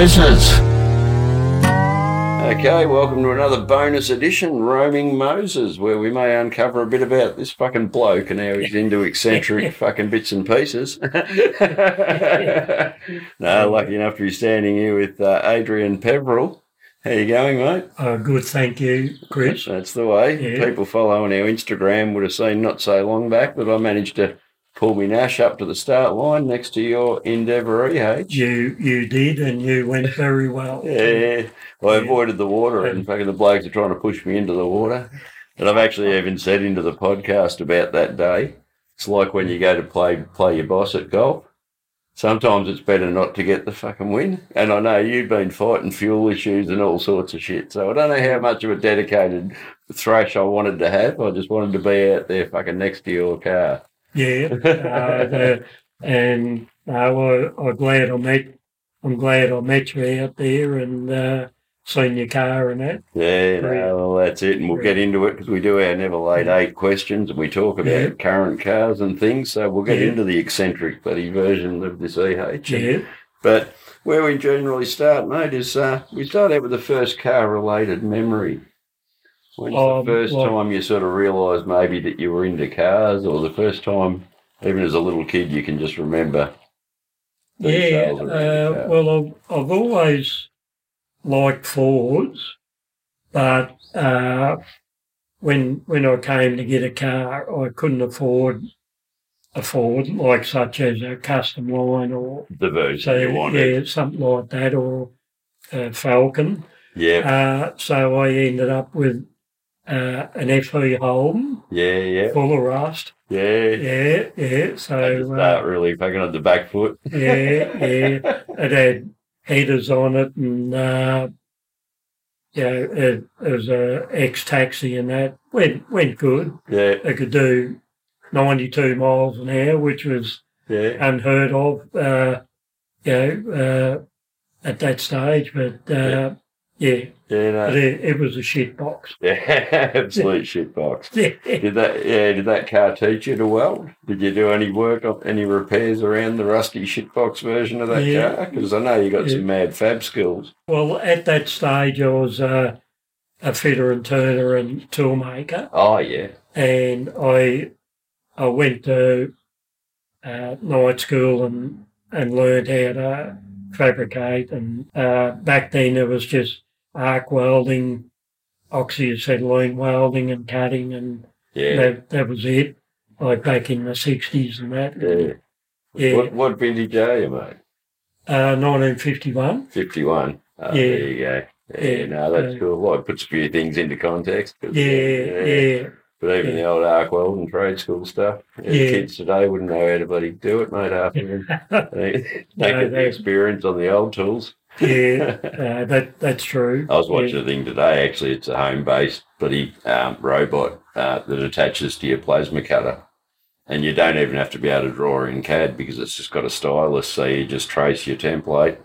Moses. Okay, welcome to another bonus edition, Roaming Moses, where we may uncover a bit about this fucking bloke and how he's into eccentric fucking bits and pieces. no, lucky enough to be standing here with uh, Adrian Pevrill. How you going, mate? Uh, good, thank you, Chris. That's the way. Yeah. People following our Instagram would have seen not so long back that I managed to pull me Nash up to the start line next to your Endeavour EH. You you did, and you went very well. Yeah, I avoided the water, and fucking the blokes are trying to push me into the water. And I've actually even said into the podcast about that day. It's like when you go to play play your boss at golf. Sometimes it's better not to get the fucking win. And I know you've been fighting fuel issues and all sorts of shit. So I don't know how much of a dedicated thrash I wanted to have. I just wanted to be out there fucking next to your car. Yeah, uh, the, and uh, I, I'm glad I met. I'm glad I met you out there and uh, seen your car and that. Yeah, no, well, that's it. And we'll get into it because we do our never late eight questions and we talk about Yeah. current cars and things. So we'll get Yeah. into the eccentric bloody version of this EH. Yeah, But where we generally start, mate, is uh, we start out with the first car related memory. When's Um, the first like- time you sort of realised maybe that you were into cars or the first time, even as a little kid, you can just remember? yeah. details around the Uh, well, I've, I've always liked Fords, but uh, when when I came to get a car, I couldn't afford a Ford like such as a Customline or the version So you wanted. yeah, something like that, or uh, Falcon. Yeah, Uh, so I ended up with uh, an FE Holden yeah, yeah, full of rust. yeah. Yeah, yeah. So uh, start really fucking on the back foot. yeah, yeah. It had heaters on it, and uh, yeah, it, it was a ex taxi, and that went went good. Yeah, It could do ninety two miles an hour, which was yeah. unheard of, uh, you know, uh, at that stage. But uh, yeah, Yeah, but no. it, it was a shit box. yeah, absolute shit box. Yeah. Did that? Yeah, did that car teach you to weld? Did you do any work on any repairs around the rusty shitbox version of that Yeah. car? Because I know you got Yeah. some mad fab skills. Well, at that stage, I was uh, a fitter and turner and toolmaker, Oh yeah, and I I went to uh, night school and and learned how to fabricate. And uh, back then, it was just arc welding, oxyacetylene welding, and cutting, and yeah, that that was it. Like back in the sixties and that. yeah. Yeah. What what vintage are you, mate? Uh, 1951. Fifty one. Oh, Yeah. There you go. Yeah, Yeah. no, that's Uh, cool. Well, it puts a few things into context. Yeah, yeah, But even Yeah. the old arc welding trade school stuff, yeah, Yeah. kids today wouldn't know how to bloody do it, mate. After they they No, get the experience on the old tools. Yeah. Uh, that that's true. I was watching Yeah. a thing today. Actually, it's a home-based bloody um, robot uh, that attaches to your plasma cutter, and you don't even have to be able to draw in CAD because it's just got a stylus. So you just trace your template,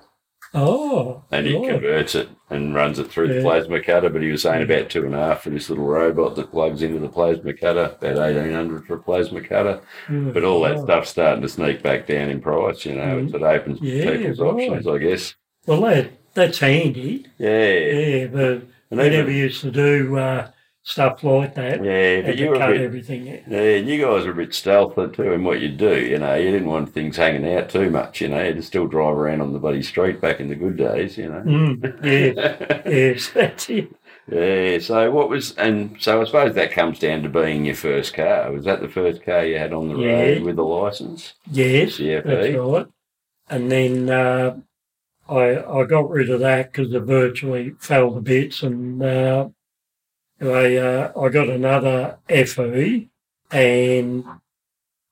Oh, and he converts it and runs it through the plasma cutter. But he was saying about two and a half for this little robot that plugs into the plasma cutter, about eighteen hundred for a plasma cutter. But all that Oh. stuff's starting to sneak back down in price. You know, Mm. it opens Yeah, people's right. options, I guess. Well, that that's handy. Yeah, Yeah, but and we never used to do uh, stuff like that. yeah, but you to were a cut bit everything. out. Yeah, and you guys are a bit stealthy too in what you do. You know, you didn't want things hanging out too much. You know, you would still drive around on the bloody street back in the good days. You know. Mm, yes, yes, that's it. yeah. So what was and so I suppose that comes down to being your first car. Was that the first car you had on the Yeah. road with a license? Yes, CFE. that's right. And then uh, I I got rid of that because it virtually fell to bits, and uh, I uh, I got another FE, and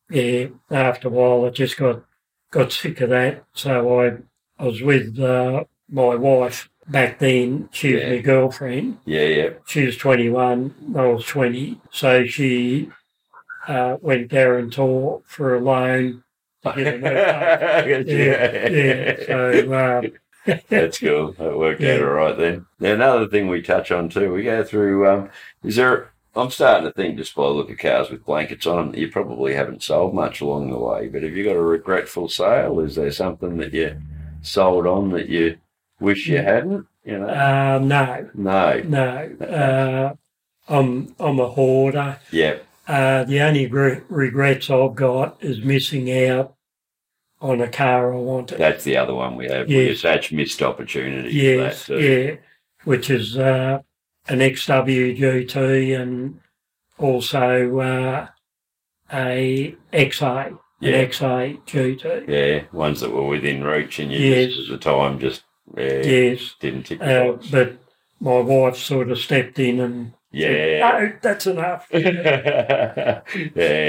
yeah, after a while I just got got sick of that. So I I was with uh, my wife back then. She was Yeah. my girlfriend. Yeah, yeah. She was 21, I was 20. So she uh, went guarantor for a loan to get a new. Yeah, yeah. So, uh, That's cool. That worked Yeah. out all right then. Now, another thing we touch on too, we go through, um, is there, I'm starting to think just by the look of cars with blankets on them you probably haven't sold much along the way, but have you got a regretful sale? Is there something that you sold on that you wish you hadn't? You know, Uh, no, no. no. Uh, I'm I'm a hoarder. Yeah, Uh, the only re- regrets I've got is missing out on a car I wanted. that's the other one we have. We Yes. attach missed opportunity. yes, for that too. yeah, which is uh, an XWGT and also uh, a XA, Yeah. an XA GT. Yeah, ones that were within reach and you Yes. just at the time just yeah, Yes, didn't tick the uh, but my wife sort of stepped in and Yeah. no, that's enough. yeah,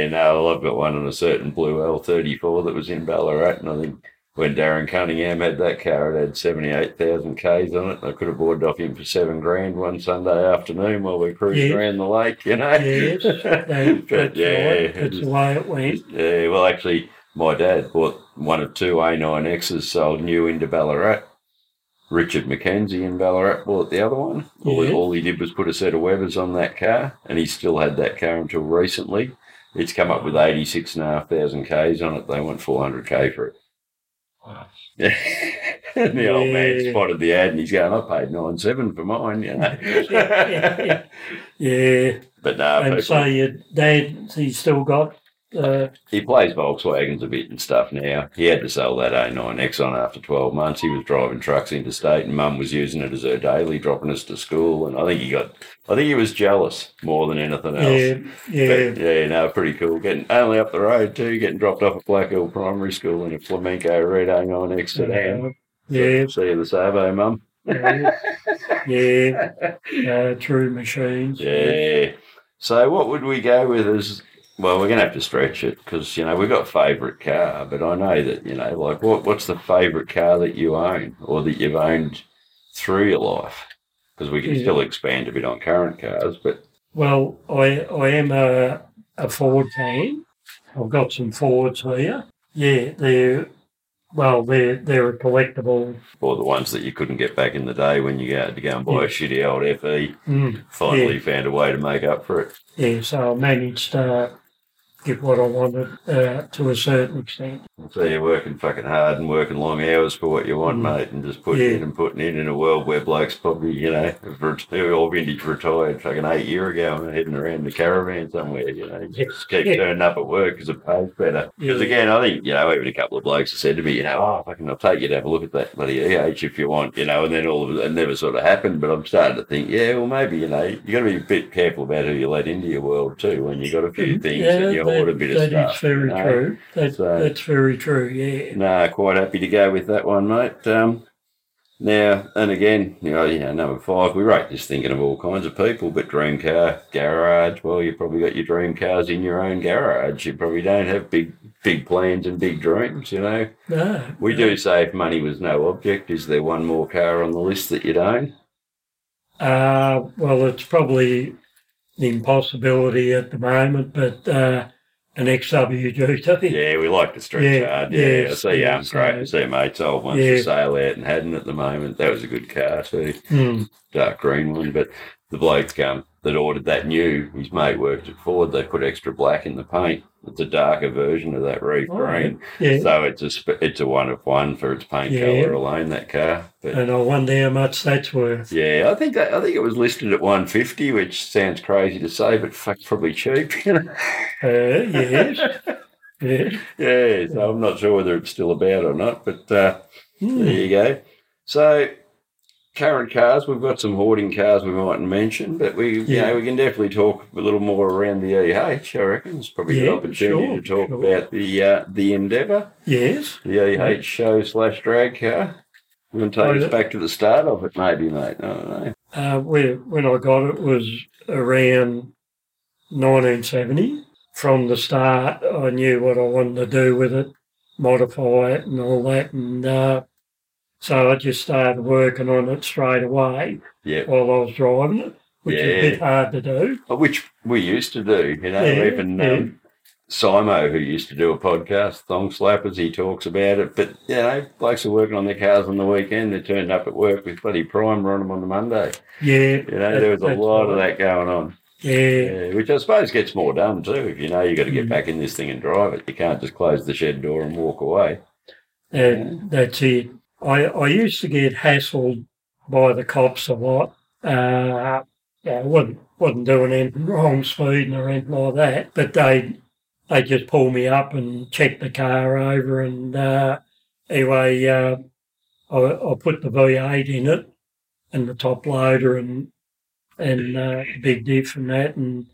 no, well, I've got one on a certain blue L34 that was in Ballarat, and I think when Darren Cunningham had that car, it had 78,000 Ks on it. I could have bought it off him for seven grand one Sunday afternoon while we cruised Yeah. around the lake, you know? Yes, that, But, yeah, right. That's the way it went. yeah, well, actually, my dad bought one of two A9Xs sold new into Ballarat. Richard Mackenzie in Ballarat bought the other one. All, Yeah. all he did was put a set of Webers on that car, and he still had that car until recently. It's come up with 86,500 Ks on it. They want 400K for it. Wow. Yeah. and the old man spotted the ad and he's going, I paid nine seven for mine, you know. Yeah. but no, and so your dad, he's still got, uh, he plays Volkswagens a bit and stuff now. He had to sell that A9X on after 12 months. He was driving trucks interstate and mum was using it as her daily, dropping us to school. And I think he got, I think he was jealous more than anything else. yeah, yeah, But, yeah, no, pretty cool. Getting only up the road too, getting dropped off at Black Hill Primary School in a flamenco red A9X sedan. uh, yeah, See you the Savo, mum. yeah, yeah, uh, true machines. Yeah. So what would we go with as well? We're going to have to stretch it because you know we've got favourite car, but I know that you know like what what's the favourite car that you own or that you've owned through your life? Because we can Yeah. still expand a bit on current cars, but Well, I I am a a Ford fan. I've got some Fords here. Yeah, they're well, they're they're a collectible. for the ones that you couldn't get back in the day when you had to go and buy Yeah. a shitty old FE, Mm, finally found a way to make up for it. yeah, so I managed to get what I wanted uh, to a certain extent. So you're working fucking hard and working long hours for what you want, Mm. mate, and just putting Yeah. in and putting in in a world where blokes probably, you know, have ret- they're all vintage retired fucking eight year ago and heading around the caravan somewhere, you know, just keep Yeah. turning up at work because it pays better. Because Yeah. again, I think, you know, even a couple of blokes have said to me, you know, oh, fucking, I'll take you to have a look at that bloody EH if you want, you know, and then all of it, it never sort of happened. But I'm starting to think, yeah, well, maybe, you know, you've got to be a bit careful about who you let into your world too when you've got a few things and you a bit of stuff. is very you know. true. That, So- that's very true. Yeah. No, quite happy to go with that one, mate. Um, now, and again, you know, you know, number five, we rate this thinking of all kinds of people, but dream car, garage, well, you probably got your dream cars in your own garage. You probably don't have big, big plans and big dreams, you know. No, We no. do say if money was no object, is there one more car on the list that you'd own? Uh, well, it's probably an impossibility at the moment, but uh, an XWGT. Yeah, we like to stretch Yeah, hard. Yeah, I yes, see yeah, um, great. I so- see mates old ones Yeah. for sale out and hadn't at the moment. That was a good car too. Hmm. dark green one, but the bloke um, that ordered that new, his mate worked at Ford. They put extra black in the paint. It's a darker version of that reef Oh, green, Yeah. so it's a it's a one of one for its paint Yeah. colour alone. That car, but and I wonder how much that's worth. yeah, I think that I think it was listed at one fifty, which sounds crazy to say, but fuck, probably cheap. You know? Uh, yes. yeah. yeah, so I'm not sure whether it's still about or not, but uh, Hmm. There you go. So, current cars, we've got some hoarding cars we mightn't mention, but we, you know, we can definitely talk a little more around the EH. I reckon it's probably a Yeah, good opportunity sure, to talk sure. about the uh, the Endeavour, Yes. the EH show slash drag car. You want to take us back to the start of it, maybe, mate? I don't know. Uh, when, when I got it was around 1970. From the start, I knew what I wanted to do with it, modify it and all that. And uh, so I just started working on it straight away Yeah, while I was driving it, which is a bit hard to do. which we used to do. You know, Yeah, even yeah. um, Simo, who used to do a podcast, Thong Slappers, he talks about it. But you know, blokes are working on their cars on the weekend. They turned up at work with bloody primer on them on the Monday. Yeah. You know, there was a lot of that going on. Yeah. Yeah, which I suppose gets more done too. If you know you've got to get Mm. back in this thing and drive it, you can't just close the shed door and walk away. And that's it. I, I used to get hassled by the cops a lot. Uh, yeah, wasn't, wasn't doing anything wrong, speeding or anything like that, but they they just pull me up and check the car over. And uh, anyway, uh, I, I put the V8 in it and the top loader and and uh, big diff and that. And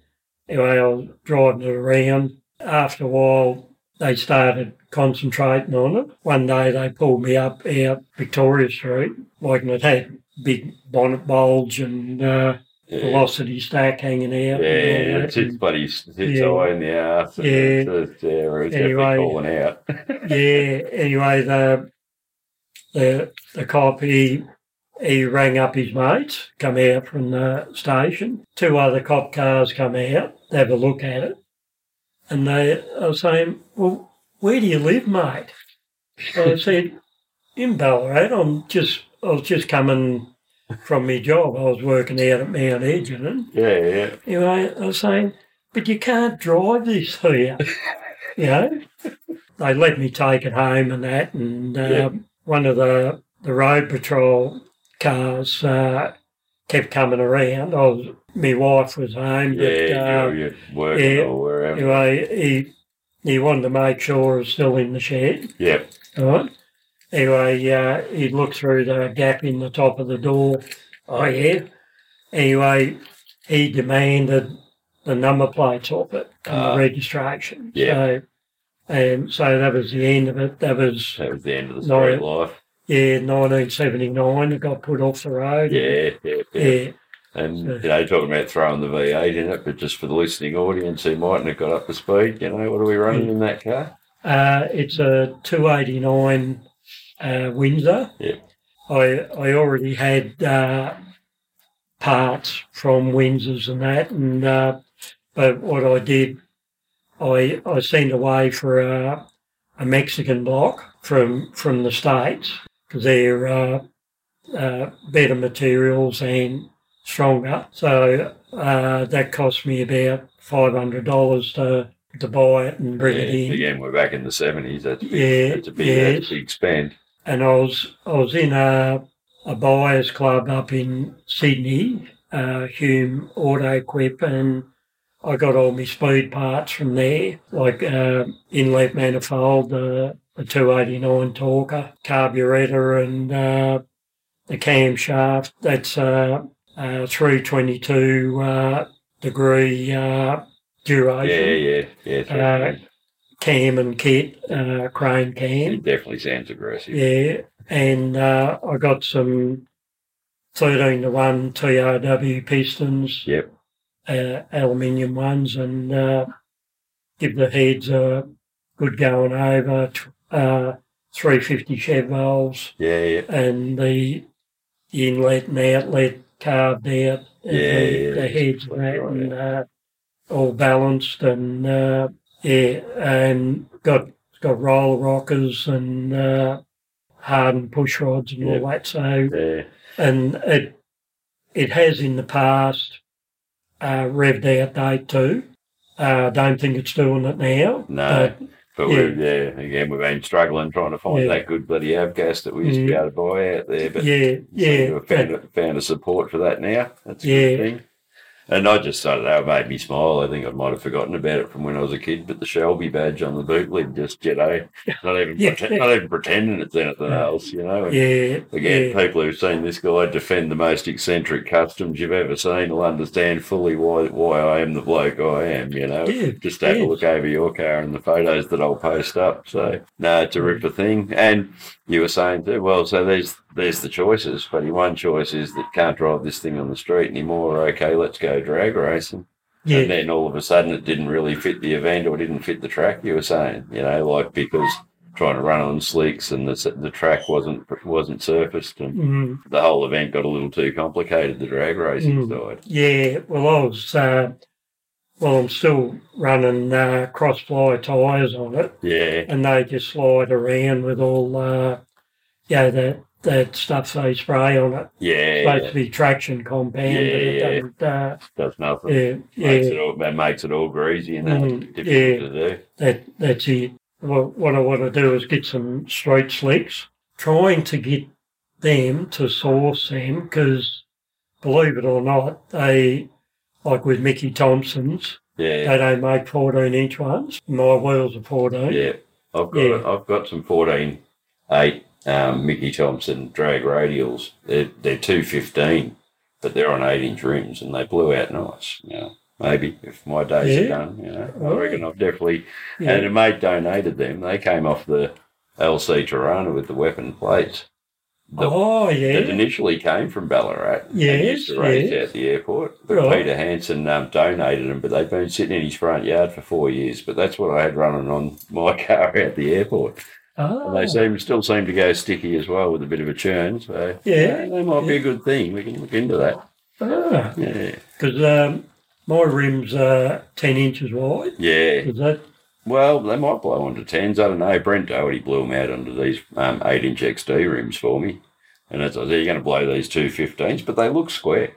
anyway, I was driving it around. After a while, they started concentrating on it. One day they pulled me up out Victoria Street, like and it had big bonnet bulge and uh, Yeah, velocity stack hanging out. yeah it's, it's bloody it's Yeah. in the arse. and Yeah. It's, it's, Anyway. calling out. yeah. Anyway, the the the cop he he rang up his mates, come out from the station. Two other cop cars come out, they have a look at it, and they are saying, "Well, where do you live, mate?" I said, "In Ballarat. I'm just I was just coming." From my job, I was working out at Mount Egerton, Yeah, yeah. Anyway, I was saying, but you can't drive this here. you know? They let me take it home and that, and uh, Yeah. one of the, the road patrol cars uh, kept coming around. I was, my wife was home, but Yeah, uh, you're, you're working yeah, or wherever. anyway, he, he wanted to make sure it was still in the shed. Yep. Right. Anyway, uh, he'd look through the gap in the top of the door. Oh, yeah. Anyway, he demanded the number plates off it and Ah. the registration. Yeah. So, and so that was the end of it. That was, That was the end of the street life. yeah, 1979. It got put off the road. Yeah, yeah, yeah. Yeah. And you know, talking about throwing the V8 in it, but just for the listening audience who mightn't have got up to speed, you know, what are we running Mm. in that car? Uh, it's a 289 uh, Windsor. Yeah. I I already had uh, parts from Windsors and that, and uh, but what I did, I I sent away for a, a Mexican block from from the states because they're uh, uh, better materials and stronger. So uh, that cost me about five hundred dollars to to buy it and bring Yeah, it in. again, we're back in the seventies. That's a big, Yeah, that's a big, yes. that's a big spend. and I was I was in a a buyers club up in Sydney, uh, Hume Auto Equip, and I got all my speed parts from there, like uh, inlet manifold, uh, the 289 Talker, carburetor, and uh, the camshaft. That's uh, uh, 322 uh, degree uh, duration. Yeah, yeah, yeah. Uh. Cam and kit, uh, crane cam. it definitely sounds aggressive. Yeah, and uh, I got some 13 to 1 TRW pistons, Yep. uh, aluminium ones, and uh, give the heads a good going over, t- uh, 350 Chev valves, Yeah, yeah. and the, the inlet and outlet carved out, and Yeah, the, the heads and that, right, and uh, all balanced, and uh, yeah, and got got roller rockers and uh, hardened push rods and all that. So, Yeah. and it it has in the past uh, revved out day too. I uh, don't think it's doing it now. No. but But Yeah. we've, yeah, again, we've been struggling trying to find Yeah. that good bloody avgas that we used to be Mm. able to buy out there. But yeah, yeah, have found, but- a, found a support for that now. That's a Yeah. And I just started that made me smile. I think I might have forgotten about it from when I was a kid, but the Shelby badge on the boot lid just, you know, not even, Yeah. pretend, not even pretending it's anything else, you know. And yeah, Again, yeah, people who've seen this guy defend the most eccentric customs you've ever seen will understand fully why why I am the bloke I am, you know. Yeah, Just have a look over your car and the photos that I'll post up. So no, it's a ripper thing. And you were saying too, well, so there's there's the choices. But your one choice is that can't drive this thing on the street anymore. Okay, let's go drag racing. yeah, And then all of a sudden it didn't really fit the event or didn't fit the track you were saying, you know, like because trying to run on slicks and the the track wasn't wasn't surfaced and mm, the whole event got a little too complicated, the drag racing Mm. side. yeah. Well, I was. Uh, well, I'm still running uh, cross fly tyres on it. Yeah. and they just slide around with all, uh, yeah, that that stuff they spray on it. Yeah. Supposed to be traction compound, but it Yeah, doesn't. Uh, Does nothing. yeah, Makes yeah, it all that makes it all greasy and that's Mm, difficult yeah. to do. that that's it. What, what I want to do is get some straight slicks trying to get them to source them because, believe it or not, they, like with Mickey Thompson's, Yeah. they don't make 14 inch ones. My wheels are 14. Yeah, I've got Yeah. I've got some fourteen eight um, Mickey Thompson drag radials. They're they're two fifteen, but they're on eight inch rims and they blew out nice. You know, maybe if my days are done, you know, I Oh. reckon I've definitely. Yeah. And a mate donated them. They came off the LC Torana with the weapon plates. The, oh, That yeah. initially came from Ballarat. Yes, used to race yes. out the airport. But Right. Peter Hansen um, donated them, but they've been sitting in his front yard for four years. But that's what I had running on my car out the airport. And Oh, they seem still seem to go sticky as well with a bit of a churn. So Yeah. they might be a good thing. We can look into that. ah. Yeah, Because um, my rims are 10 inches wide. yeah. Is that? Well, they might blow onto tens. I don't know. Brent Doherty blew them out onto these um, eight inch XD rims for me. And as I said, you're going to blow these two 15s, but they look square.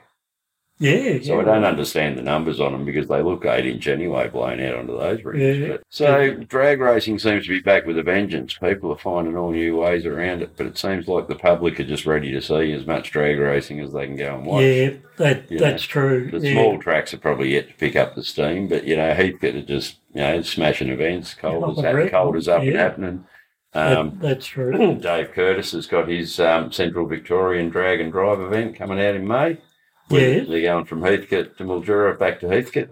Yeah. So yeah. I don't understand the numbers on them because they look eight inch anyway, blown out onto those rims. Yeah. But, so drag racing seems to be back with a vengeance. People are finding all new ways around it, but it seems like the public are just ready to see as much drag racing as they can go and watch. Yeah, that, that's true. The yeah. small tracks are probably yet to pick up the steam, but you know Heathcote are just you know smashing events. Cold Yeah, as right. cold as up and Yeah. happening. That- Um, that's true. Dave Curtis has got his um, Central Victorian Drag and Drive event coming out in May. Yes. They're going from Heathcote to Mildura back to Heathcote.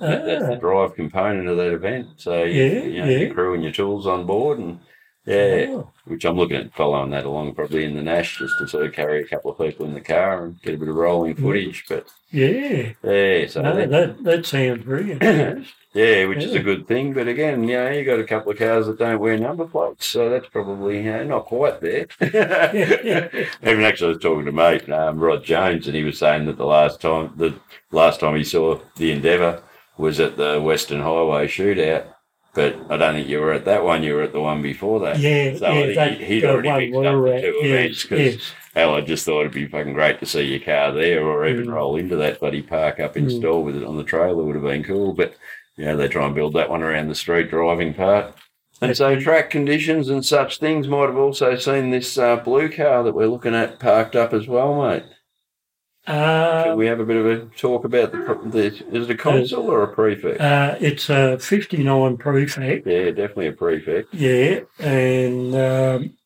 That- That's the Ah, drive component of that event. So Yeah, you know, yeah. your crew and your tools on board, and yeah, oh, which I'm looking at following that along probably in the Nash just to sort of carry a couple of people in the car and get a bit of rolling Mm. footage. But yeah. yeah, so No, that- that, that sounds brilliant. yeah, which is a good thing. But again, you know, you got a couple of cars that don't wear number plates, so that's probably you know, not quite there. yeah. Even actually, I was talking to mate um, Rod Jones, and he was saying that the last time the last time he saw the Endeavour was at the Western Highway shootout. But I don't think you were at that one. You were at the one before that. Yeah, So yeah, he- he'd the already one mixed up the two events yes, 'cause- yes. Hell, I just thought it'd be fucking great to see your car there, or even Mm. roll into that bloody park up in Mm. store with it on the trailer would have been cool. But you know, they try and build that one around the street driving part. And so track conditions and such things might have also seen this uh, blue car that we're looking at parked up as well, mate. Can Uh, we have a bit of a talk about the, the is it a Consul or a prefect? uh, it's a 59 prefect. yeah, definitely a prefect. Yeah, and um,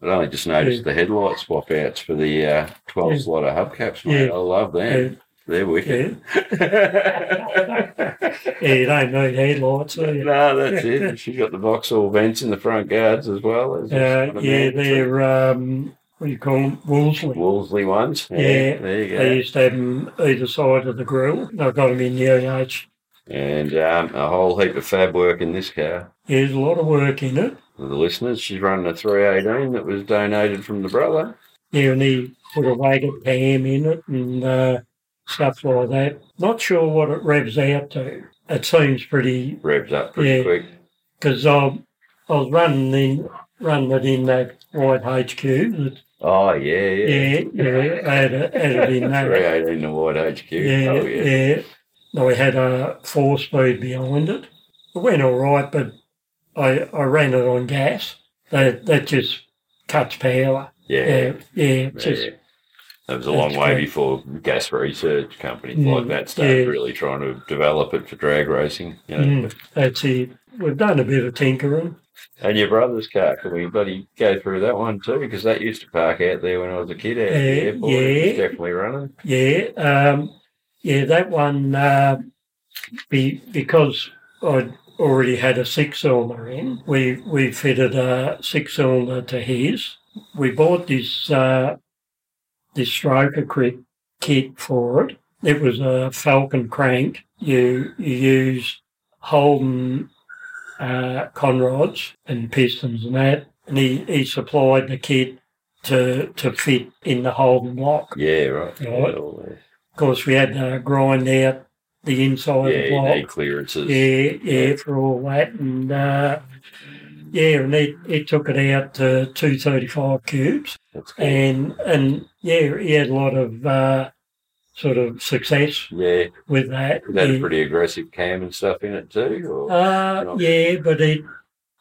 I only just noticed the headlight swap outs for the uh, 12 Yeah. hubcaps, mate. Yeah. I love them. They're wicked. yeah, you don't need headlights, do you? no, that's it. She's got the Vauxhall vents in the front guards as well. As Uh, yeah, they're um, what do you call them? Wolseley. Wolseley ones. Yeah, Yeah, there you go. They used to have them either side of the grill. I've got them in the EH. And um, a whole heap of fab work in this car. There's a lot of work in it. For the listeners, she's running a 318 that was donated from the brother. Yeah, and he put a ragged cam in it and uh, stuff like that. Not sure what it revs out to. It seems pretty Revs up pretty Yeah. quick. because I, I was running in running it in that white HQ. Oh, yeah, yeah. yeah, yeah, I had, it- had it in that. 318 the white HQ. Yeah, oh, yeah. yeah. No, we had a four speed behind it. It went all right, but I I ran it on gas. That that just cuts power. Yeah. Yeah, yeah. It's just That was a long way before gas research companies Mm, like that started yeah. really trying to develop it for drag racing. You know. mm, that's it. We've done a bit of tinkering. And your brother's car, can we bloody go through that one too? Because that used to park out there when I was a kid out at the Uh, airport. It was yeah. definitely running. Yeah, um, yeah, that one uh, be, because I'd already had a six cylinder in. We we fitted a six cylinder to his. We bought this uh, this stroker kit kit for it. It was a Falcon crank. You you use Holden uh, conrods and pistons and that, and he, he supplied the kit to to fit in the Holden lock. Yeah, right. Right. Yeah. Of course, we had to grind out the inside yeah of the need clearances. Yeah, yeah, for all that. And uh, yeah, and it, it took it out to 235 cubes. That's cool. And, and yeah, he had a lot of uh, sort of success yeah, with that. it had a pretty aggressive cam and stuff in it too. Or, uh, yeah, but it,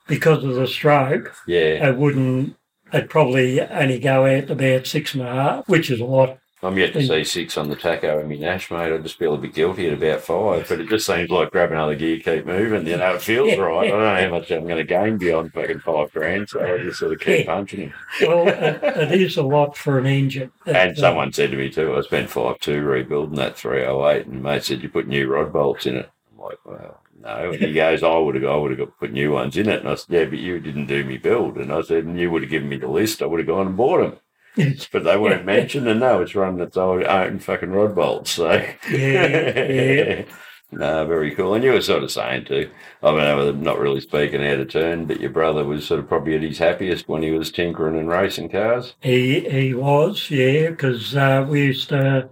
because of the stroke, yeah, it wouldn't I'd probably only go out about six and a half, which is a lot. I'm yet to see six on the tacho in my Nash, mate. I just feel a bit guilty at about five, but it just seems like grab another gear, keep moving. You know, it feels right. I don't know how much I'm going to gain beyond fucking five grand, so I just sort of keep punching him. Well, it, it is a lot for an engine. And It, uh, someone said to me too, I spent five two rebuilding that three oh eight, and mate said you put new rod bolts in it. I'm like, well, no. And he goes, I would have, I would have got put new ones in it. And I said, yeah, but you didn't do me build. And I said, and you would have given me the list. I would have gone and bought them. But they weren't mentioned, and no, it's running its own, own fucking rod bolts. So Yeah, yeah. no, very cool. And you were sort of saying too. I mean, I was not really speaking out of turn, but your brother was sort of probably at his happiest when he was tinkering and racing cars. He he was, yeah, because uh, we used to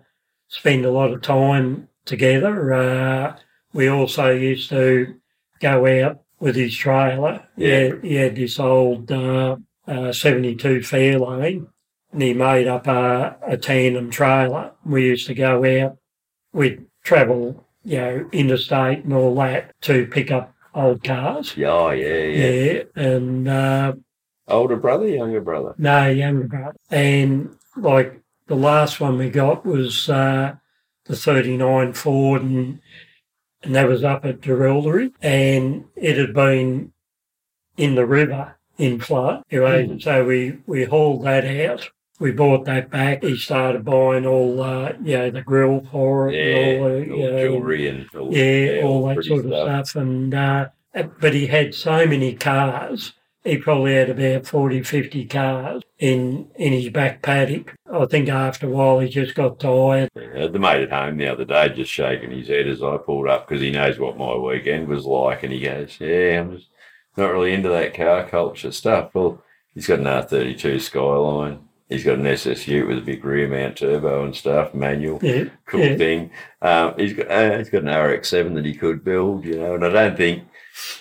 spend a lot of time together. Uh, we also used to go out with his trailer. Yeah. He, had, he had this old uh, uh, 72 Fairlane, he made up a, a tandem trailer. We used to go out, we'd travel, you know, interstate and all that to pick up old cars. Yeah, oh, yeah, yeah. Yeah, and uh, Older brother, younger brother. no, younger brother. And like the last one we got was uh, the 39 Ford, and, and that was up at Dereldery, and it had been in the river in flood. Anyway, Mhm. so we, we hauled that out. We bought that back. He started buying all, uh, you know, the grill for it, Yeah, and all all the, you know, jewelry and all, yeah, all that pretty sort of stuff. And uh, but he had so many cars. He probably had about 40, 50 cars in in his back paddock. I think after a while he just got tired. Yeah, the mate at home the other day just shaking his head as I pulled up because he knows what my weekend was like, and he goes, "Yeah, I'm just not really into that car culture stuff." Well, he's got an R32 Skyline. He's got an SSU with a big rear mount turbo and stuff, manual. Yeah, cool Yeah. thing. Um, he's got uh, he's got an RX-7 that he could build, you know, and I don't think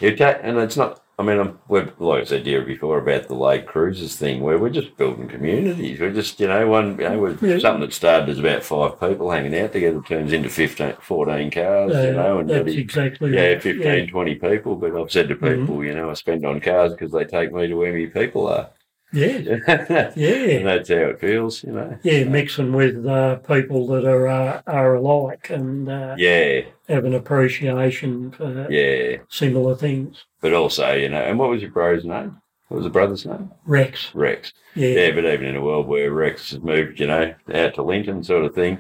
he'd ta- and it's not. I mean, I'm, we're, like I said here before about the lake cruises thing, where we're just building communities. We're just, you know, one, you know, we're, Yeah. something that started as about five people hanging out together turns into 15, 14 cars, you know, uh, and that's exactly yeah, right. 15, 20 people. But I've said to Mhm. people, you know, I spend on cars because they take me to where my people are. Yeah, and yeah, that's how it feels, you know. yeah. Mixing with uh, people that are uh, are alike and uh, Yeah, have an appreciation for yeah. similar things. But also, you know, and what was your bro's name? What was the brother's name? Rex, Rex. yeah, Yeah, but even in a world where Rex has moved, you know, out to Lincoln sort of thing,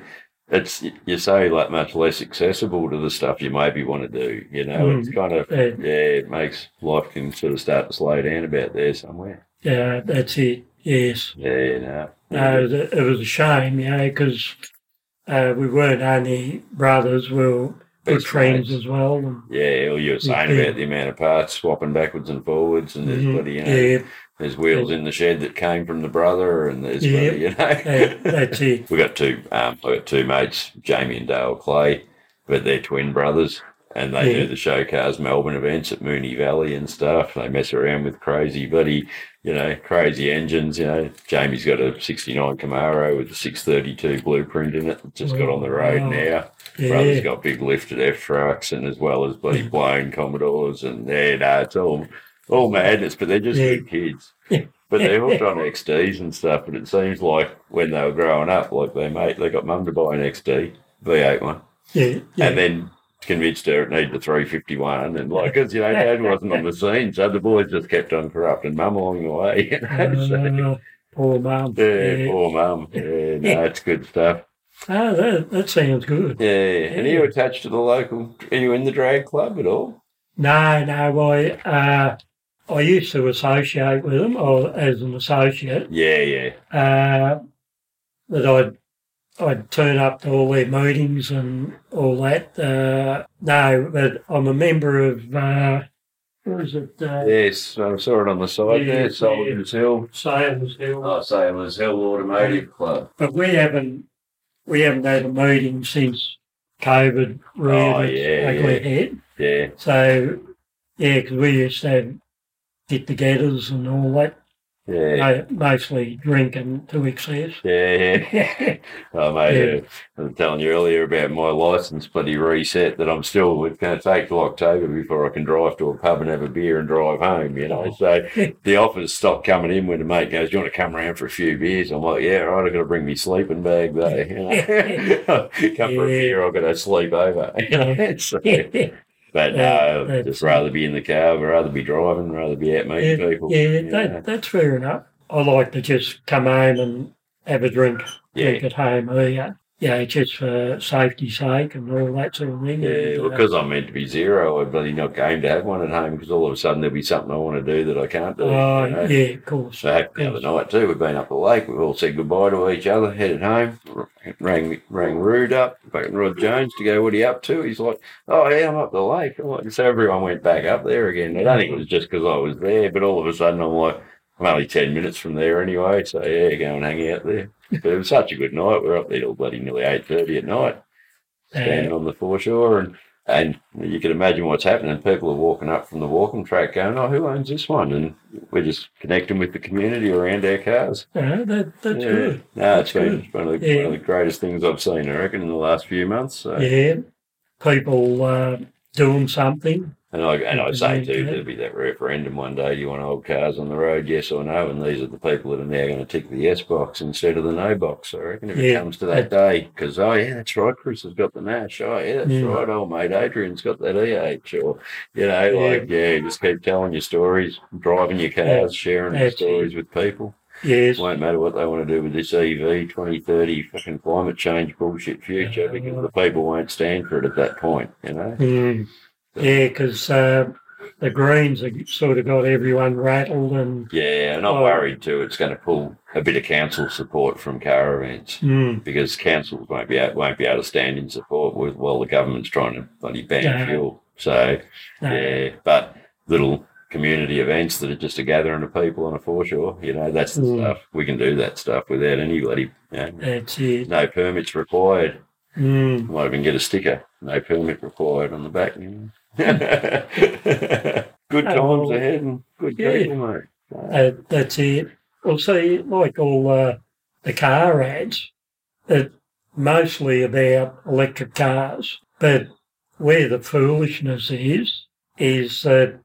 it's you're so like much less accessible to the stuff you maybe want to do. You know, Mm. it's kind of Yeah. yeah, it makes life can sort of start to slow down about there somewhere. Yeah, that's it. Yes. Yeah, no, No, it was- it was a shame, you know, because uh, we weren't only brothers, we were good Best friends mates. as well. And, Yeah, or you were saying Yeah. about the amount of parts swapping backwards and forwards, and there's Mhm. bloody, you know, yeah, there's wheels in the shed that came from the brother, and there's Yeah. bloody, you know, that, that's it. We got two. Um, I got two mates, Jamie and Dale Clay, but they're twin brothers, and they Yeah. do the show cars Melbourne events at Moonee Valley and stuff. They mess around with crazy bloody, you know, crazy engines. You know, Jamie's got a '69 Camaro with a 632 blueprint in it. Just got on the road Wow. now. Brother's Yeah, got big lifted F trucks, and as well as bloody blown Commodores, and yeah, no, it's all all madness. But they're just Yeah. good kids. Yeah. But they're hooked on XDs and stuff. But it seems like when they were growing up, like they mate, they got mum to buy an XD V8 one, yeah. and then convinced her it needed a 351, and like, 'cause, you know, dad wasn't on the scene, so the boys just kept on corrupting mum along the way. You know? so, Uh, poor mum. yeah, Yeah. poor mum. Yeah, no, it's good stuff. Ah, that, that sounds good. Yeah, and are you attached to the local? Are you in the drag club at all? No, no, I, uh, I used to associate with them or as an associate. Yeah, yeah. uh, that I'd I'd turn up to all their meetings and all that. Uh, no, but I'm a member of uh, what is it? Uh, Yes, I saw it on the side Yeah, there, Sullivan's Hill. Sailors Hill. Oh, Sailors Hill Automotive Club. But we haven't we haven't had a meeting since COVID reared Oh, its yeah, ugly yeah. head. Yeah, So yeah, because we used to have get-togethers and all that Yeah, mo- mostly drinking to excess. yeah, yeah. Oh, mate, uh, I was telling you earlier about my license bloody reset that I'm still, it's going to take till October before I can drive to a pub and have a beer and drive home, you know. So the offers stop coming in when the mate goes, Do you want to come around for a few beers? I'm like, Yeah, right, I've got to bring me sleeping bag though. You know? come for a Yeah. beer, I've got to sleep over. You know? so, but Yeah, uh, that's- just rather be in the car, rather be driving, rather be out meeting yeah, people. yeah, that, that's fair enough. I like to just come home and have a drink, yeah. drink at home here. Yeah, just for safety's sake and all that sort of thing. Yeah, And, uh, because I'm meant to be zero, I'm bloody not game to have one at home because all of a sudden there'll be something I want to do that I can't do. Oh, you know? yeah, of course. So happened the other night too. We've been up the lake. We've all said goodbye to each other. Headed home. Rang rang Rude up, fucking Rod Jones to go. What are you up to? He's like, oh yeah, I'm up the lake. I'm like, so everyone went back up there again. I don't think it was just because I was there, but all of a sudden I'm like, I'm only ten minutes from there anyway. So yeah, go and hang out there. But it was such a good night. We're up there till bloody nearly eight thirty at night standing Uh, on the foreshore and and you can imagine what's happening. People are walking up from the walking track going, Oh, who owns this one? And we're just connecting with the community around our cars. uh, that, that's Yeah. good. No, it's That's been good. one, of the, Yeah. one of the greatest things I've seen, I reckon, in the last few months. So. Yeah, people uh, doing something. And I and I say too, Yeah. there'll be that referendum one day. Do you want old cars on the road, yes or no? And these are the people that are now going to tick the yes box instead of the no box. I reckon if it comes to that day, because oh yeah, that's right, Chris has got the Nash. Oh yeah, that's Yeah. right, old mate Adrian's got that EH. Or you know, Yeah. like yeah, just keep telling your stories, driving your cars, sharing your stories with people. Yes. It won't matter what they want to do with this EV 2030 fucking climate change bullshit future Yeah. because the people won't stand for it at that point. You know. Mm. Yeah, because uh, the Greens have sort of got everyone rattled and Yeah, and I'm Oh. worried too. It's going to pull a bit of council support from caravans mm, because councils won't be able, won't be able to stand in support with while the government's trying to bloody ban fuel. So no, yeah, but little community events that are just a gathering of people on a foreshore, you know, that's the Mm. stuff we can do that stuff without anybody. you know, that's it. no permits required. Mm, Might even get a sticker, no permit required on the back. You know. good times Oh, well, ahead and good yeah. people, mate. uh, that's it. Well, see, like all uh, the car ads, it's mostly about electric cars, but where the foolishness is, is that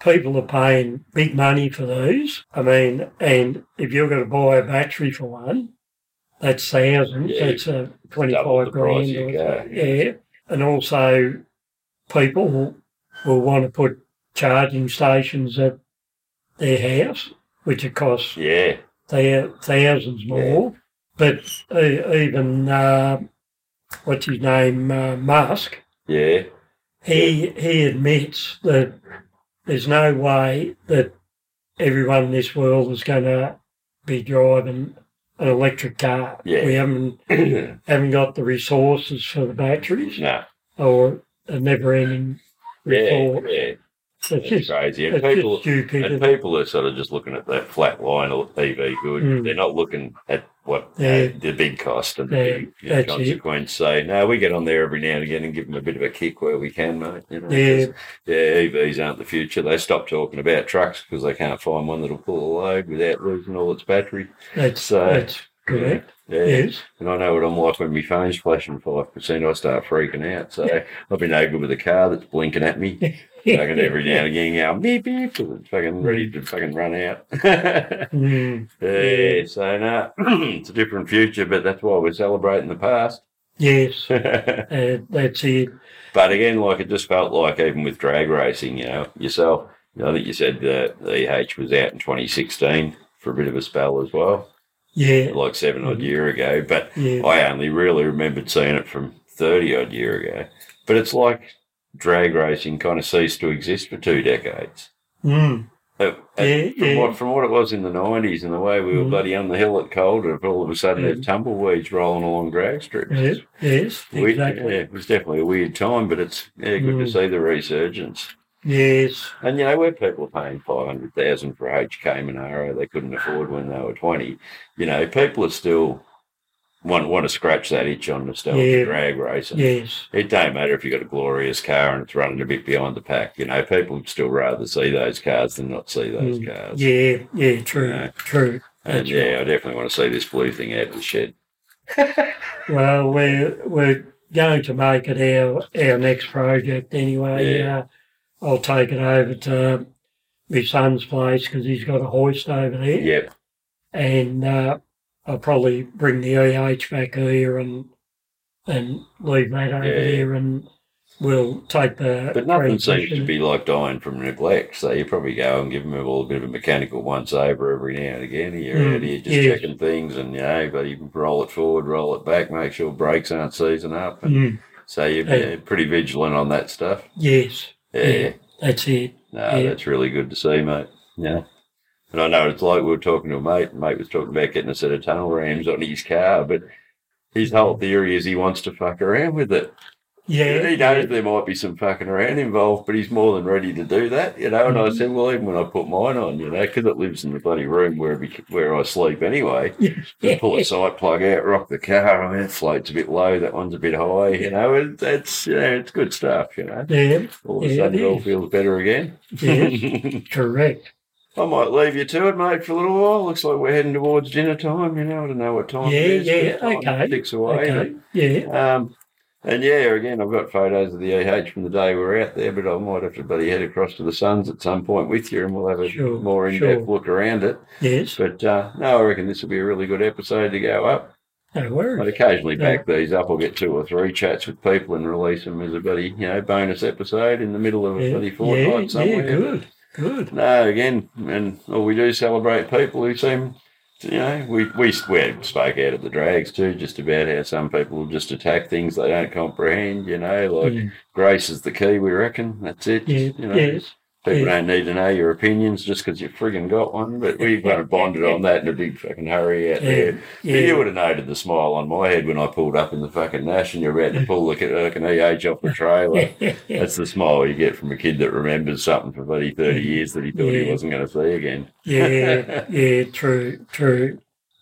people are paying big money for these. I mean, and if you're going to buy a battery for one, that's thousands. Yeah, that's a twenty-five grand. or- yeah, and also people will, will want to put charging stations at their house, which it costs Yeah, thou- thousands more. But e- even uh, what's his name, uh, Musk, yeah, he he admits that there's no way that everyone in this world is going to be driving an electric car. Yeah. We haven't haven't got the resources for the batteries No. or a never-ending yeah, report. yeah. It's It's just, crazy. And people, and people are sort of just looking at that flat line of EV good. Mm. They're not looking at what uh, the big cost and the Yeah, big you know, that's it. consequence. So no, we get on there every now and again and give them a bit of a kick where we can, mate. You know, Yeah, yeah, EVs aren't the future. They stop talking about trucks because they can't find one that'll pull a load without losing all its battery. that's So, that's correct. Yeah. Yes. And I know what I'm like when my phone's flashing five percent. I start freaking out. So I've been no good with a car that's blinking at me. Fucking every now and again, going beep beep, it's fucking ready to fucking run out. Mm, yeah, so no, it's a different future, but that's why we're celebrating the past. yes, uh, that's it. But again, like it just felt like even with drag racing, you know, yourself. You know, I think you said that the EH was out in 2016 for a bit of a spell as well, Yeah, like seven odd year ago. But yeah, I only really remembered seeing it from 30 odd year ago. But it's like drag racing kind of ceased to exist for two decades. mm, Uh, uh, Yeah, from, yeah. What, from what it was in the 90s and the way we were Mm. bloody on the hill at Calder, all of a sudden there's tumbleweeds rolling along drag strips. yes, yes, exactly. yeah, it was definitely a weird time, but it's yeah, good to Mm. see the resurgence. Yes, And you know, where people are paying five hundred thousand for HK Monaro they couldn't afford when they were twenty, you know, people are still want want to scratch that itch on nostalgia Yeah. drag racing. Yes. It don't matter if you've got a glorious car and it's running a bit behind the pack. You know, people would still rather see those cars than not see those Mm. cars. Yeah, yeah, true, Yeah. true. And That's yeah, I definitely want to see this blue thing out of the shed. Well, we're we're going to make it our our next project anyway. Yeah. Uh, I'll take it over to my son's place because he's got a hoist over there, Yep. and uh, I'll probably bring the EH back here and and leave that over Yeah. there, and we'll take the. But nothing seems to be like dying from neglect. So you probably go and give them a little bit of a mechanical once over every now and again. You're Mm, out here just yes. checking things and, you know, but you can roll it forward, roll it back, make sure brakes aren't seizing up. And Mm, so you're pretty vigilant on that stuff. yes, Yeah. Yeah. that's it. No, Yeah. that's really good to see, mate. Yeah. And I know it's like we were talking to a mate, and mate was talking about getting a set of tunnel rams on his car, but his whole theory is he wants to fuck around with it. Yeah, he knows there might be some fucking around involved, but he's more than ready to do that, you know. And I Mhm. said, well, even when I put mine on, you know, because it lives in the bloody room where where I sleep anyway. Just pull a side plug out, rock the car. I mean, it floats a bit low. That one's a bit high. You know, it, that's you know, it's good stuff. You know, yeah, all of a Yeah, sudden it it all feels better again. yeah, correct. I might leave you to it, mate, for a little while. Looks like we're heading towards dinner time. You know, I don't know what time Yeah, it is. yeah, time okay, Ticks away. Okay, yeah, um, and yeah, again, I've got photos of the EH from the day we were out there, but I might have to bloody head across to the son's at some point with you, and we'll have a Sure, more in-depth sure. look around it. yes. But uh, no, I reckon this will be a really good episode to go up. No worries. I'd occasionally Yeah. back these up. I'll get two or three chats with people and release them as a bloody, you know, bonus episode in the middle of a Yeah, bloody yeah, fortnight yeah, somewhere. good, good. No, again, and well, we do celebrate people who seem, you know, we we we spoke out at the drags too, just about how some people just attack things they don't comprehend. You know, like Mm, grace is the key. We reckon that's it. yeah, you know, yes, people yeah. don't need to know your opinions just because you frigging got one. But we've kind of bonded on that in a big fucking hurry out there. yeah, You would have noted the smile on my head when I pulled up in the fucking Nash and you're about to pull the fucking EH off the trailer. That's the smile you get from a kid that remembers something for bloody 30 years that he thought he wasn't going to see again. yeah, yeah, true, true.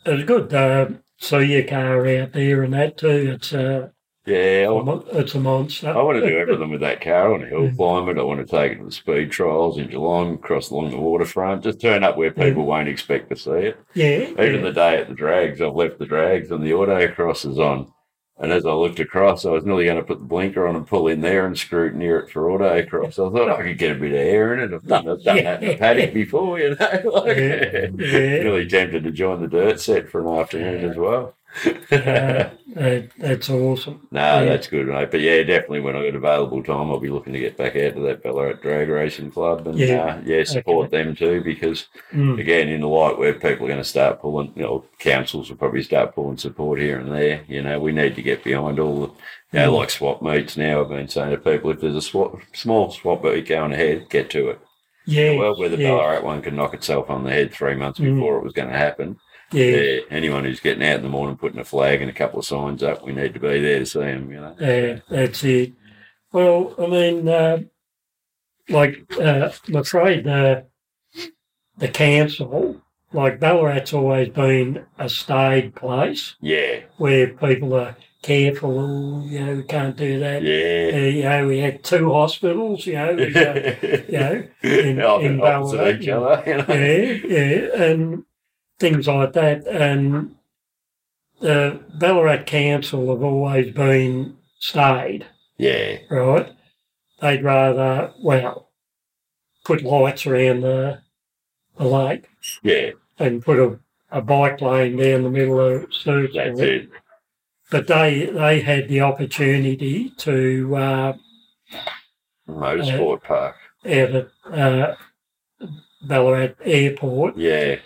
It's good. Uh, see your car out there and that too. It's uh, Yeah, I, want, it's a monster. I want to do everything with that car. I want to hill climb it. I want to take it to the speed trials in Geelong, cross along the waterfront. Just turn up where people won't expect to see it. Yeah, Even yeah. the day at the drags, I've left the drags and the autocross is on. And as I looked across, I was nearly going to put the blinker on and pull in there and scrutineer it for autocross. I thought I could get a bit of air in it. I've done, I've done that in the paddock before, you know. Like, Yeah, yeah. Nearly tempted to join the dirt set for an afternoon as well. Uh, that's awesome. No, Yeah. that's good, mate. But yeah, definitely when I get available time, I'll be looking to get back out to that Ballarat Drag Racing Club and Yeah. uh, yeah, support them too because Mm, again, in the light where people are going to start pulling, you know, councils will probably start pulling support here and there. You know, we need to get behind all the, you know, Mm. like swap meets now. I've been saying to people, if there's a swap, small swap meet going ahead, get to it. yeah, well, where the yeah, Ballarat one can knock itself on the head three months Mm. before it was going to happen. Yeah, Yeah, anyone who's getting out in the morning, putting a flag and a couple of signs up, we need to be there to see them, you know. yeah, that's it. Well, I mean, uh, like, uh, I'm afraid the, the council, like Ballarat's always been a staid place Yeah, where people are careful, oh, you know, we can't do that. Uh, yeah. you know, we had two hospitals, you know, we, uh, you know, in- in Ballarat, each other, you know. yeah, yeah, and things like that. And the Ballarat Council have always been staid, Yeah, right? They'd rather, well, put lights around the, the lake yeah, and put a, a bike lane down the middle of Search that's it. But they they had the opportunity to uh, Motorsport park. out at uh, Ballarat Airport Yeah,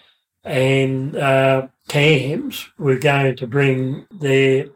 and uh, CAMS were going to bring their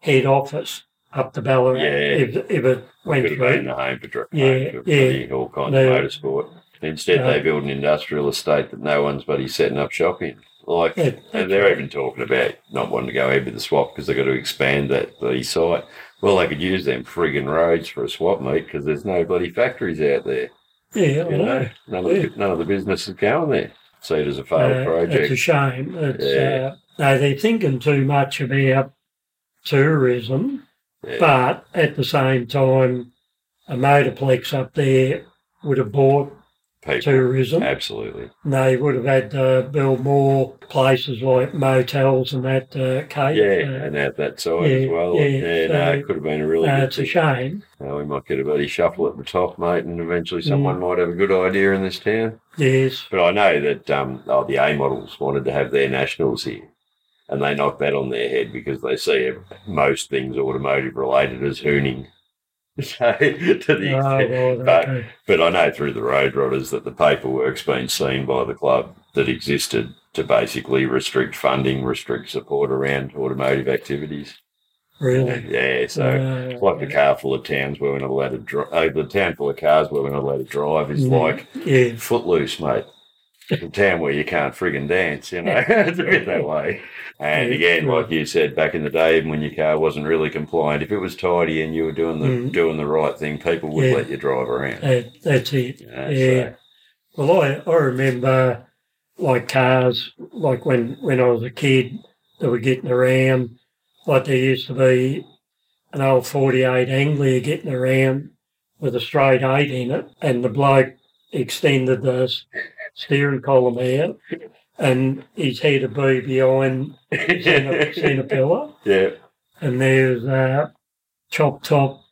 head office up to Ballarat Yeah. if, if it went could have been through. the home for, Yeah, home for yeah. all kinds No. of motorsport. Instead, No. they build an industrial estate that no one's bloody setting up shop in. Like, Yeah, and they're even talking about not wanting to go ahead with the swap because they've got to expand that bloody site. Well, they could use them frigging roads for a swap meet because there's no bloody factories out there. yeah, I You know, know. none of, the, none of the business is going there. See it as a failed Uh, It's a shame. It's, Yeah. uh, no, they're thinking too much about tourism, Yeah. but at the same time, a motorplex up there would have bought People, tourism. absolutely. And they would have had to build more places like motels and that uh, cave. Yeah, uh, and out that side as yeah, well. yeah, Yeah, no, so, it could have been a really uh, good it's a shame. Uh, we might get a bloody shuffle at the top, mate, and eventually Mm. someone might have a good idea in this town. Yes. But I know that um, oh, the A models wanted to have their nationals here, and they knocked that on their head because they see most things automotive related as hooning. So, to the Oh, extent, but okay. but I know through the road rodders that the paperwork's been seen by the club that existed to basically restrict funding, restrict support around automotive activities. Really. Yeah, so Uh, it's like the car full of towns where we're not allowed to drive. Uh, the town full of cars where we're not allowed to drive is Mm. like yeah. footloose, mate. The town where you can't friggin' dance, you know. it's a bit that way. And again, like you said back in the day, even when your car wasn't really compliant, if it was tidy and you were doing the Mm. doing the right thing, people would Yeah. let you drive around. That, that's it. You know, Yeah. Well, I, I remember like cars, like when, when I was a kid, that were getting around, like there used to be an old 48 Anglia getting around with a straight eight in it, and the bloke extended the steering column out, and he's head would be behind the centre, centre pillar, yeah. and there's a chop top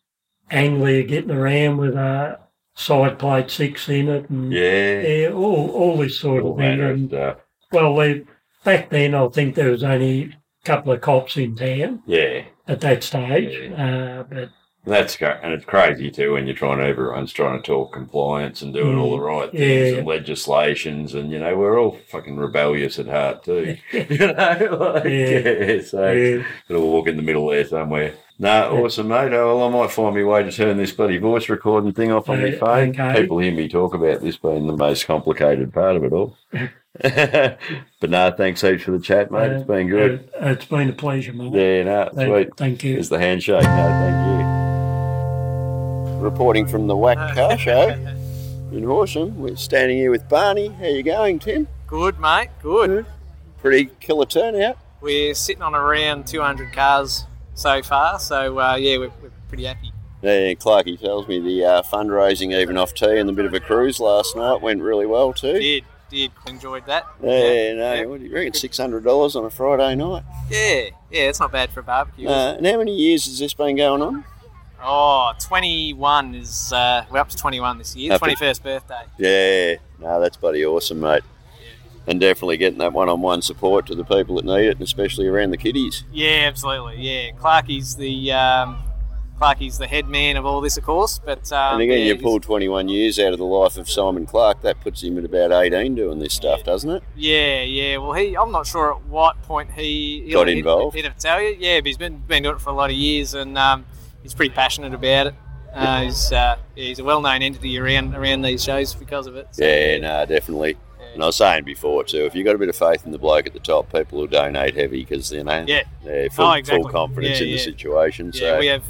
Anglia getting around with a side plate six in it, and Yeah. yeah, all, all this sort All of thing. And, stuff. well, they, back then, I think there was only a couple of cops in town Yeah. at that stage. Uh, but That's and it's crazy too when you're trying to everyone's trying to talk compliance and doing all the right things Mm. Yeah. and legislations and you know we're all fucking rebellious at heart too. you know, like, Yeah. yeah. So yeah, walk in the middle there somewhere. No, Yeah. awesome, mate. Oh, well, I might find my way to turn this bloody voice recording thing off on my Uh, phone. okay. People hear me talk about this being the most complicated part of it all. but no, thanks heaps for the chat, mate. it's been good. Uh, it's been a pleasure, mate. Yeah, no, Uh, sweet. Thank you. It's the handshake. No, thank you. Reporting from the WACK Car Show in Horsham. We're standing here with Barney. How you going, Tim? Good, mate. Good. Pretty killer turnout. We're sitting on around 200 cars so far, so uh, yeah, we're, we're pretty happy. Yeah, Clarky tells me the uh, fundraising even off tea and the bit of a cruise last night went really well too. Did, did enjoyed that. Yeah, no, yeah. what do you reckon? Six hundred dollars on a Friday night. Yeah, yeah, it's not bad for a barbecue. Uh, and how many years has this been going on? Oh, 21 is, uh, we're up to 21 this year, Happy. 21st birthday. Yeah, no, that's bloody awesome, mate. And definitely getting that one-on-one support to the people that need it, and especially around the kiddies. Yeah, absolutely. Yeah, Clarky's the um, Clarky's the head man of all this, of course. But um, and again, yeah, you pull 21 years out of the life of Simon Clark. That puts him at about 18 doing this stuff, doesn't it? Yeah, yeah. Well, he, I'm not sure at what point he Got he'd- involved. He'd, have to tell you. Yeah, but he's been been doing it for a lot of years, and um, he's pretty passionate about it. Uh, he's uh, yeah, he's a well-known entity around around these shows because of it. So, Yeah, no, definitely. And I was saying before too, if you've got a bit of faith in the bloke at the top, people will donate heavy because you know Yeah. they're full, Oh, exactly. full confidence Yeah, in the yeah. situation. Yeah, so we have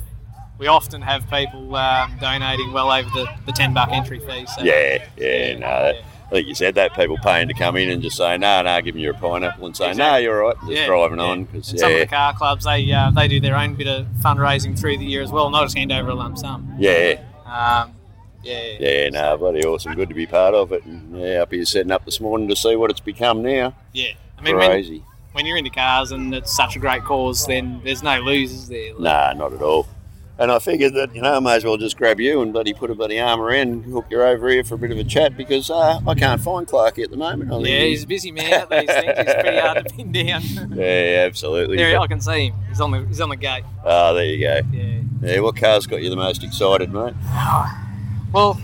we often have people um, donating well over the, the ten buck entry fee. So yeah, yeah, no, that, yeah. like you said, that people paying to come in and just say no, no, giving you a pineapple and no, Exactly. you're all right, just Yeah, driving yeah. on because And some of the car clubs they uh, they do their own bit of fundraising through the year as well, not just hand over a lump sum. yeah, Um, yeah, yeah, no, bloody awesome, good to be part of it. And, yeah, up here setting up this morning to see what it's become now. yeah. I mean, when, Crazy. when you're into cars and it's such a great cause, then there's no losers there. Nah, not at all. And I figured that, you know, I may as well just grab you and bloody put a bloody arm around and hook you over here for a bit of a chat because uh, I can't find Clarky at the moment. I Yeah, he's a busy man at these things. He's pretty hard to pin down. Yeah, absolutely. there, I can see him. He's on the he's on the gate. Oh, there you go. Yeah. Yeah, what car's got you the most excited, mate? Well,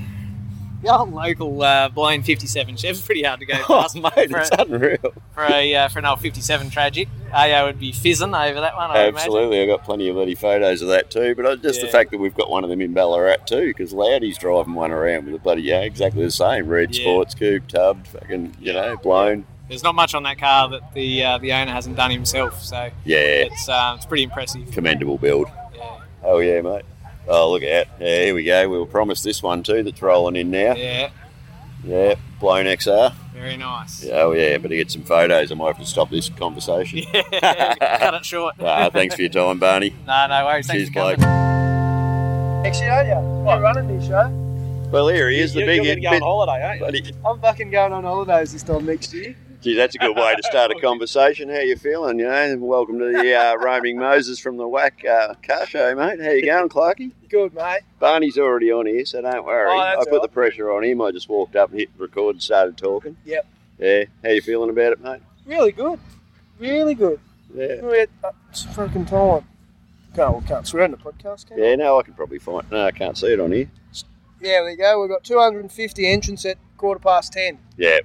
the old local uh, blown 57 Chev's pretty hard to go Oh, past. mate, for, it's a, unreal. for a uh, for an old 57 tragic. AO would be fizzing over that one. I. Absolutely, I've got plenty of bloody photos of that too. But just the fact that we've got one of them in Ballarat too, because Loudy's driving one around with a bloody, yeah, exactly the same. Red Yeah. sports coupe, tubbed, fucking, you know, blown. There's not much on that car that the uh, the owner hasn't done himself, so Yeah, it's uh, it's pretty impressive. commendable build. Yeah. Oh, yeah, mate. Oh, look out. Yeah, here we go. We were promised this one too that's rolling in now. yeah. Yeah, blown XR. Very nice. Yeah, oh yeah, but to get some photos, I might have to stop this conversation. Yeah, cut it short. Thanks for your time, Barney. No, no worries. Thanks Cheers, for bloke. coming. Actually, don't you? You're running this show. Well, here he is, the big you're gonna go on holiday, aren't you? Bloody- I'm fucking going on holidays this time next year. Gee, that's a good way to start a conversation. How you feeling? You know, welcome to the uh, roaming Moses from the WACK uh, Car Show, mate. How you going, Clarky? Good, mate. Barney's already on here, so don't worry. Oh, I put all the pressure on him. I just walked up and hit record and started talking. Yep. Yeah. How you feeling about it, mate? Really good. Really good. Yeah. We had uh, it's fucking time. Can't, well, can't swear on the podcast, can? Yeah. No, I can probably find. No, I can't see it on here. Yeah, there you go. We've got 250 entrants at quarter past 10. Yeah.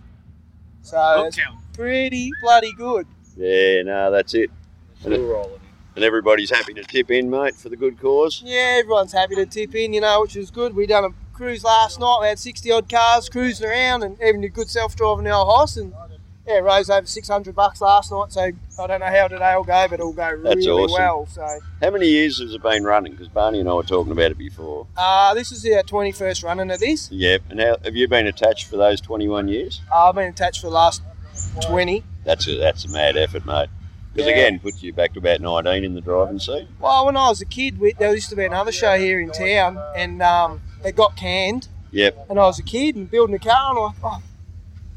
So it's pretty bloody good. Yeah. No, that's it. And, it- and everybody's happy to tip in, mate, for the good cause. Yeah, everyone's happy to tip in, you know, which is good. We done a cruise last night. We had 60 odd cars cruising around and even a good self driving our house. And yeah, rose over 600 bucks last night. So I don't know how today will go, but it'll go That's really awesome. well. So How many years has it been running? Because Barney and I were talking about it before. uh, this is our 21st running of this. Yep. And how, have you been attached for those 21 years? Uh, I've been attached for the last 20. That's a that's a mad effort, mate. Because Yeah. again, puts you back to about 19 in the driving seat. Well, when I was a kid, we, there used to be another show here in town, and um, it got canned. Yep. And I was a kid and building a car, and like, oh,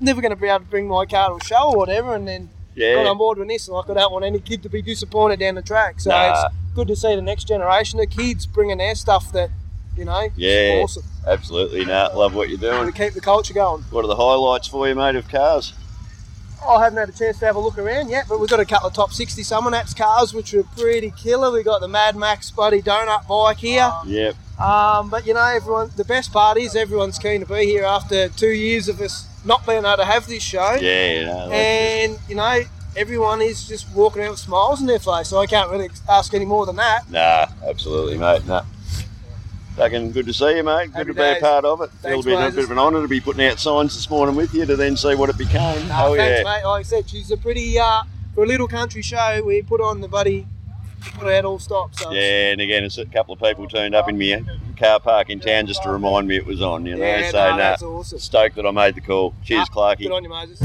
never going to be able to bring my car to a show or whatever. And then got Yeah. on board with this, and like, I don't want any kid to be disappointed down the track. So Nah. it's good to see the next generation of kids bringing their stuff that, you know, is Yeah. awesome. Absolutely. No, love what you're doing. To keep the culture going. What are the highlights for you, mate, of cars? I haven't had a chance to have a look around yet, but we've got a couple of top 60 Summernats cars, which are pretty killer. We've got the Mad Max Buddy Donut bike here. Yep. Um, but you know, everyone. The best part is everyone's keen to be here after two years of us not being able to have this show. Yeah. And you know, everyone is just walking out with smiles on their face. So I can't really ask any more than that. Nah, absolutely, mate. Nah. Fucking good to see you, mate. Good Happy to be a part of it. It'll Thanks, be a bit of an honour to be putting out signs this morning with you to then see what it became. Nah, oh, thanks, yeah. mate. Like I said, she's a pretty uh, for a little country show. We put on the buddy, put out all stops. So Yeah, and again, it's a couple of people turned up in my car park in town just to remind me it was on, you know. yeah, so, no, nah, awesome. stoked that I made the call. Cheers, Ah, Clarky. Good on you, Moses.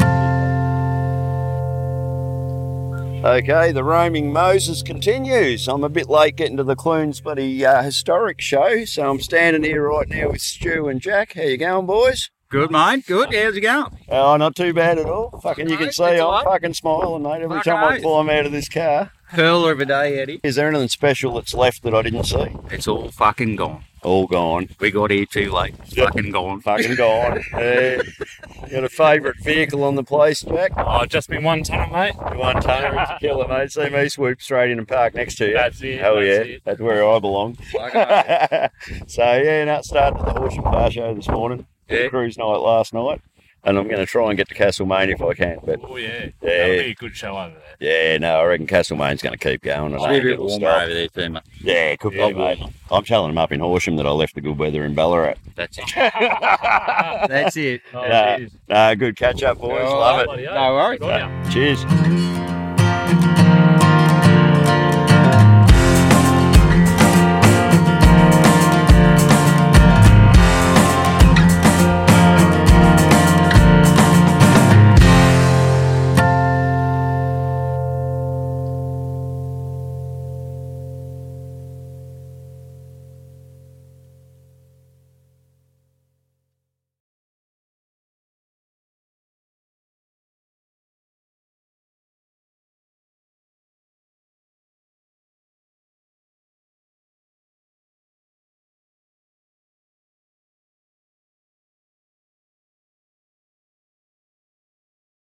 Okay, the roaming Moses continues. I'm a bit late getting to the Clunes bloody uh, historic show, so I'm standing here right now with Stu and Jack. How you going, boys? Good, mate. Good. How's it going? Oh, not too bad at all. Fucking, you can see I'm all right. fucking smiling, mate. Every Fucking time I right. climb out of this car. Hurler of a day, Eddie. Is there anything special that's left that I didn't see? It's all fucking gone. All gone. We got here too late. It's Yep. fucking gone. Fucking gone. Yeah. You got a favourite vehicle on the place, Jack? Oh, just been one ton, mate. One tonner, it's a killer, mate. See me swoop straight in and park next to you. That's it, Hell that's yeah, it. that's where I belong. so yeah, no, started the Horsham Car Show this morning. Did a Yeah. Cruise night last night, and I'm going to try and get to Castlemaine if I can. But Oh, yeah. Yeah. That'll be a good show over there. yeah, no, I reckon Castlemaine's going to keep going. I It's don't a bit warmer stop. over there too, mate. Yeah, could Yeah, be, mate. I'm telling them up in Horsham that I left the good weather in Ballarat. That's it. That's it. Oh, Yeah. cheers. No, good catch up, boys. All Love right, it. bloody. No worries. Good on ya. Cheers.